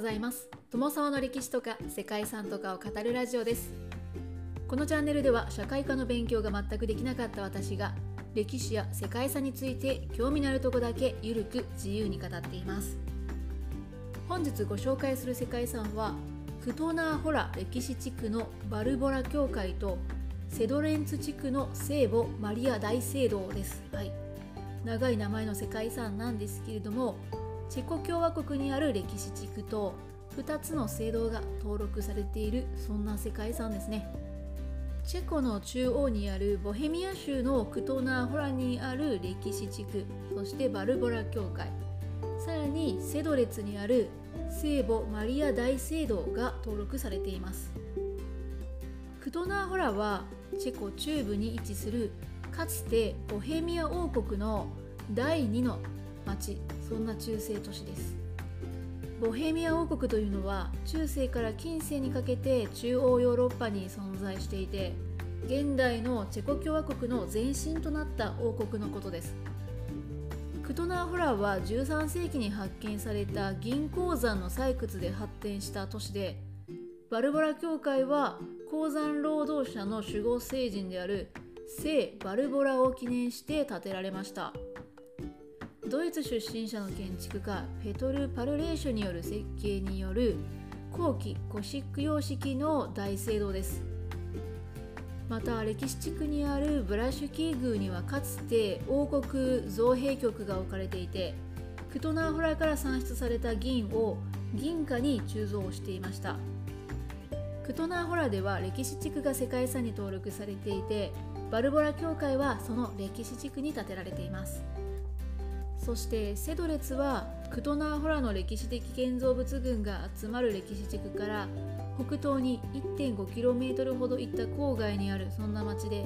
ございます。友沢の歴史とか世界遺産とかを語るラジオです。このチャンネルでは社会科の勉強が全くできなかった私が歴史や世界遺産について興味のあるとこだけゆるく自由に語っています。本日ご紹介する世界遺産はクトナーホラ歴史地区のバルボラ教会とセドレンツ地区の聖母マリア大聖堂です、はい、長い名前の世界遺産なんですけれどもチェコ共和国にある歴史地区と2つの聖堂が登録されているそんな世界遺産ですね。チェコの中央にあるボヘミア州のクトナーホラにある歴史地区そしてバルボラ教会。さらにセドレツにある聖母マリア大聖堂が登録されています。クトナーホラはチェコ中部に位置するかつてボヘミア王国の第2の町。そんな中世都市です。ボヘミア王国というのは中世から近世にかけて中央ヨーロッパに存在していて現代のチェコ共和国の前身となった王国のことです。クトナーホラーは13世紀に発見された銀鉱山の採掘で発展した都市でバルボラ教会は鉱山労働者の守護聖人である聖バルボラを記念して建てられました。ドイツ出身者の建築家ペトル・パルレーショによる設計による後期ゴシック様式の大聖堂です。また歴史地区にあるブラシュキー宮にはかつて王国造幣局が置かれていてクトナーホラから産出された銀を銀貨に鋳造していました。クトナーホラでは歴史地区が世界遺産に登録されていてバルボラ教会はその歴史地区に建てられています。そしてセドレツはクトナーホラの歴史的建造物群が集まる歴史地区から北東に 1.5km ほど行った郊外にあるそんな町で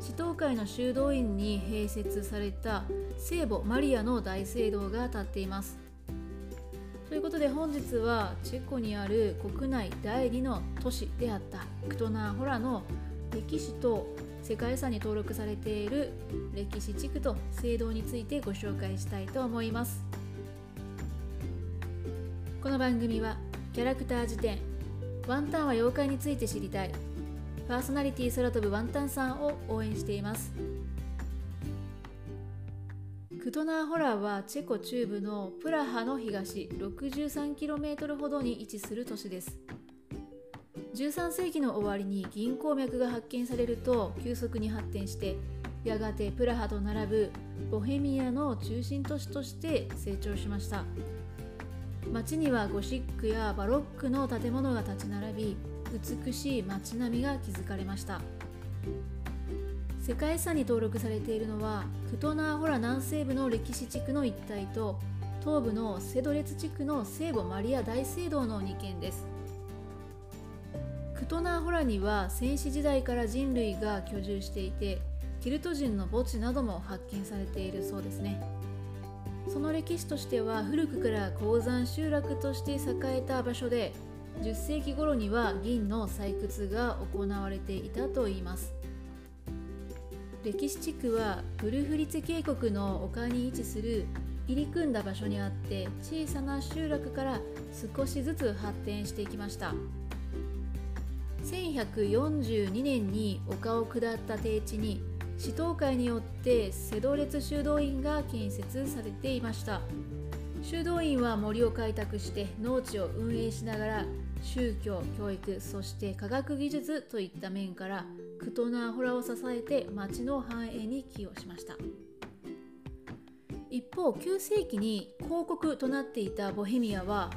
地東海の修道院に併設された聖母マリアの大聖堂が建っています。ということで本日はチェコにある国内第2の都市であったクトナーホラの歴史と世界遺産に登録されている歴史地区と聖堂についてご紹介したいと思います。この番組はキャラクター辞典ワンタンは妖怪について知りたいパーソナリティ空飛ぶワンタンさんを応援しています。クトナーホラーはチェコ中部のプラハの東 63km ほどに位置する都市です。13世紀の終わりに銀鉱脈が発見されると急速に発展してやがてプラハと並ぶボヘミアの中心都市として成長しました。街にはゴシックやバロックの建物が立ち並び美しい街並みが築かれました。世界遺産に登録されているのはクトナーホラ南西部の歴史地区の一帯と東部のセドレツ地区の聖母マリア大聖堂の2軒です。クトナーホラには戦死時代から人類が居住していてキルト人の墓地なども発見されているそうですね。その歴史としては古くから鉱山集落として栄えた場所で10世紀頃には銀の採掘が行われていたといいます。歴史地区はブルフリツ渓谷の丘に位置する入り組んだ場所にあって小さな集落から少しずつ発展していきました。1142年に丘を下った低地に市東会によってセドレツ修道院が建設されていました。修道院は森を開拓して農地を運営しながら宗教教育そして科学技術といった面からクトナーホラを支えて町の繁栄に寄与しました。一方9世紀に公国となっていたボヘミアは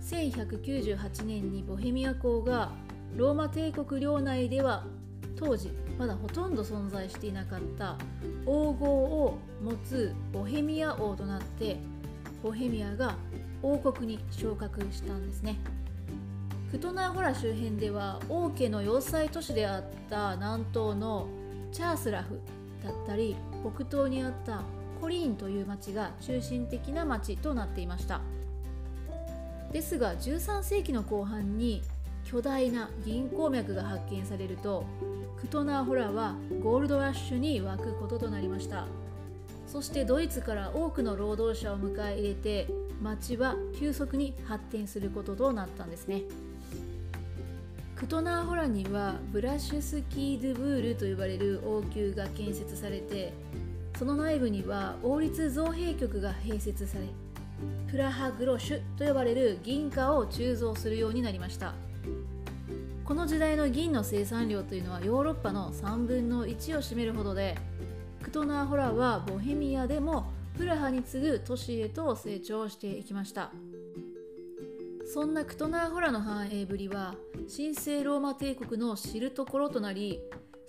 1198年にボヘミア公がローマ帝国領内では当時まだほとんど存在していなかった王号を持つボヘミア王となってボヘミアが王国に昇格したんですね。クトナーホラ周辺では王家の要塞都市であった南東のチャースラフだったり北東にあったコリーンという町が中心的な町となっていました。ですが13世紀の後半に巨大な銀鉱脈が発見されるとクトナーホラはゴールドラッシュに沸くこととなりました。そしてドイツから多くの労働者を迎え入れて町は急速に発展することとなったんですね。クトナーホラにはブラッシュスキー・ドゥブールと呼ばれる王宮が建設されてその内部には王立造幣局が併設されプラハグロシュと呼ばれる銀貨を鋳造するようになりました。この時代の銀の生産量というのはヨーロッパの3分の1を占めるほどでクトナーホラはボヘミアでもプラハに次ぐ都市へと成長していきました。そんなクトナーホラの繁栄ぶりは神聖ローマ帝国の知るところとなり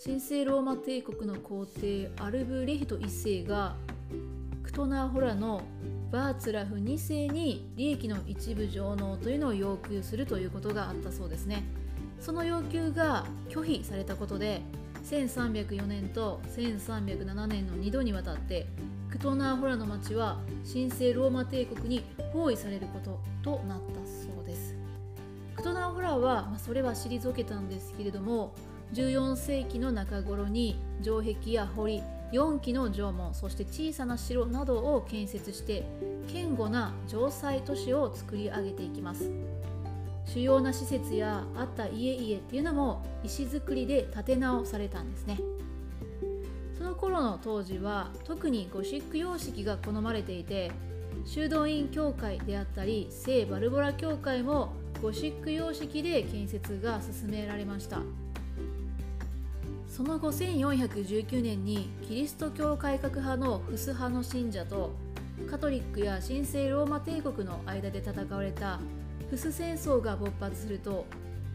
神聖ローマ帝国の皇帝アルブレヒト1世がクトナーホラのバーツラフ2世に利益の一部上納というのを要求するということがあったそうですね。その要求が拒否されたことで1304年と1307年の2度にわたってクトナーホラの町は神聖ローマ帝国に包囲されることとなったそうです。クトナーホラは、まあ、それは退けたんですけれども14世紀の中頃に城壁や堀4基の城門そして小さな城などを建設して堅固な城塞都市を作り上げていきます。主要な施設やあった家々っていうのも石造りで建て直されたんですね。その頃の当時は特にゴシック様式が好まれていて修道院教会であったり聖バルボラ教会もゴシック様式で建設が進められました。その後1419年にキリスト教改革派のフス派の信者とカトリックや神聖ローマ帝国の間で戦われたフス戦争が勃発すると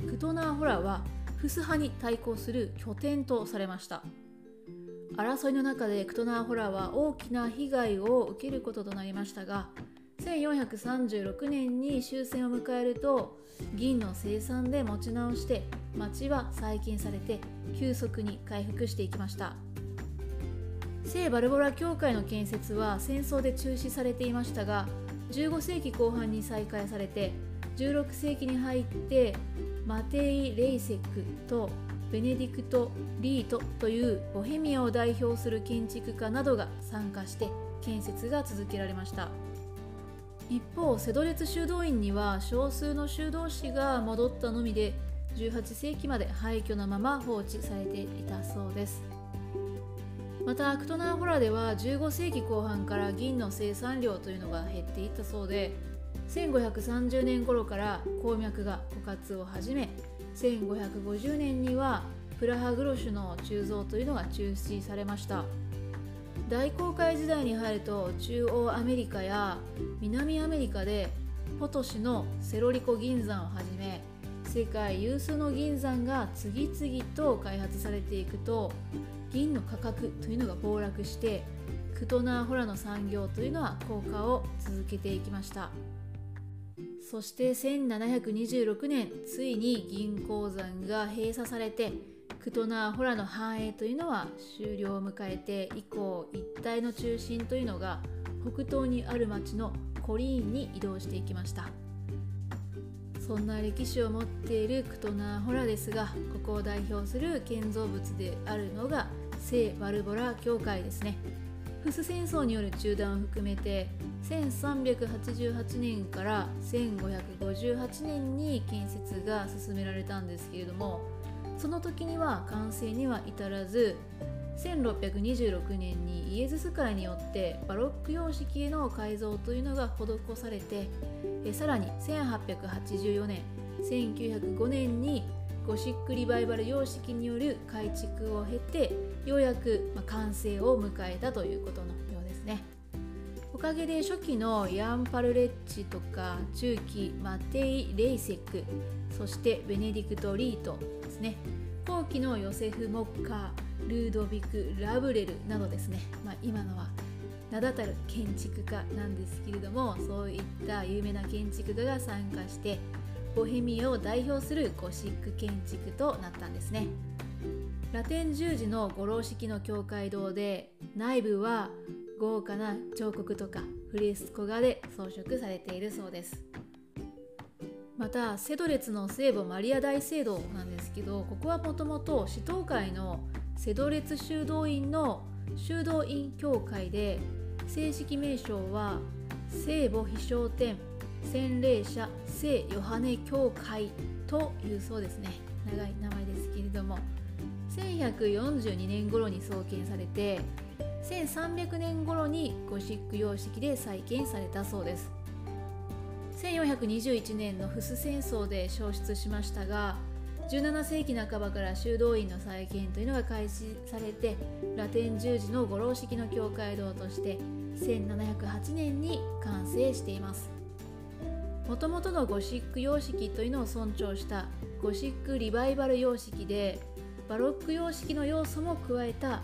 クトナーホラはフス派に対抗する拠点とされました。争いの中でクトナーホラは大きな被害を受けることとなりましたが1436年に終戦を迎えると銀の生産で持ち直して町は再建されて急速に回復していきました。聖バルボラ教会の建設は戦争で中止されていましたが15世紀後半に再開されて16世紀に入ってマテイ・レイセックとベネディクト・リートというボヘミアを代表する建築家などが参加して建設が続けられました。一方セドレツ修道院には少数の修道士が戻ったのみで18世紀まで廃墟のまま放置されていたそうです。またアクトナーホラでは15世紀後半から銀の生産量というのが減っていったそうで1530年頃から鉱脈が枯渇を始め1550年にはプラハグロシュの鋳造というのが中止されました。大航海時代に入ると中央アメリカや南アメリカでポトシのセロリコ銀山をはじめ世界有数の銀山が次々と開発されていくと銀の価格というのが暴落してクトナーホラの産業というのは効果を続けていきました。そして1726年ついに銀鉱山が閉鎖されてクトナーホラの繁栄というのは終了を迎えて以降一帯の中心というのが北東にある町のコリーンに移動していきました。そんな歴史を持っているクトナーホラですがここを代表する建造物であるのが聖バルボラ教会ですね。フス戦争による中断を含めて1388年から1558年に建設が進められたんですけれどもその時には完成には至らず1626年にイエズス会によってバロック様式への改造というのが施されてさらに1884年1905年にゴシックリバイバル様式による改築を経てようやく完成を迎えたということのようですね。おかげで初期のヤン・パルレッチとか中期マテイ・レイセックそしてベネディクト・リートですね。後期のヨセフ・モッカールードビク・ラブレルなどですね、まあ、今のは名だたる建築家なんですけれどもそういった有名な建築家が参加してボヘミアを代表するゴシック建築となったんですね。ラテン十字の五郎式の教会堂で内部は豪華な彫刻とかフレスコ画で装飾されているそうです。またセドレツの聖母マリア大聖堂なんですけどここはもともと市東会のセドレツ修道院の修道院教会で正式名称は聖母飛翔天洗礼者聖ヨハネ教会というそうですね長い名前ですけれども1142年頃に創建されて1300年頃にゴシック様式で再建されたそうです。1421年のフス戦争で消失しましたが17世紀半ばから修道院の再建というのが開始されてラテン十字の五郎式の教会堂として1708年に完成しています。もともとのゴシック様式というのを尊重したゴシックリバイバル様式でバロック様式の要素も加えた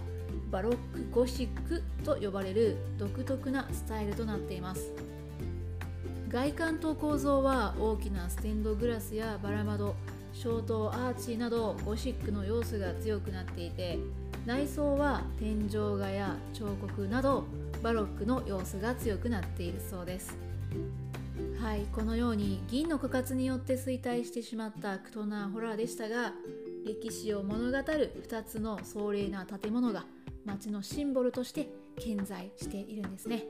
バロックゴシックと呼ばれる独特なスタイルとなっています。外観と構造は大きなステンドグラスやバラ窓消灯アーチなどゴシックの要素が強くなっていて内装は天井画や彫刻などバロックの要素が強くなっているそうです。はいこのように銀の枯渇によって衰退してしまったクトナーホラーでしたが歴史を物語る2つの壮麗な建物が街のシンボルとして健在しているんですね。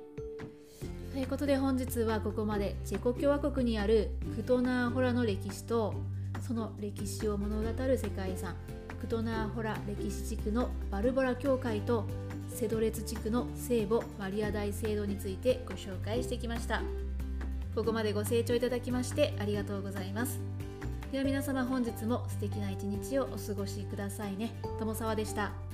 ということで本日はここまでチェコ共和国にあるクトナーホラの歴史とその歴史を物語る世界遺産クトナーホラ歴史地区のバルボラ教会とセドレツ地区の聖母マリア大聖堂についてご紹介してきました。ここまでご清聴いただきましてありがとうございます。では皆様本日も素敵な一日をお過ごしくださいね。友沢でした。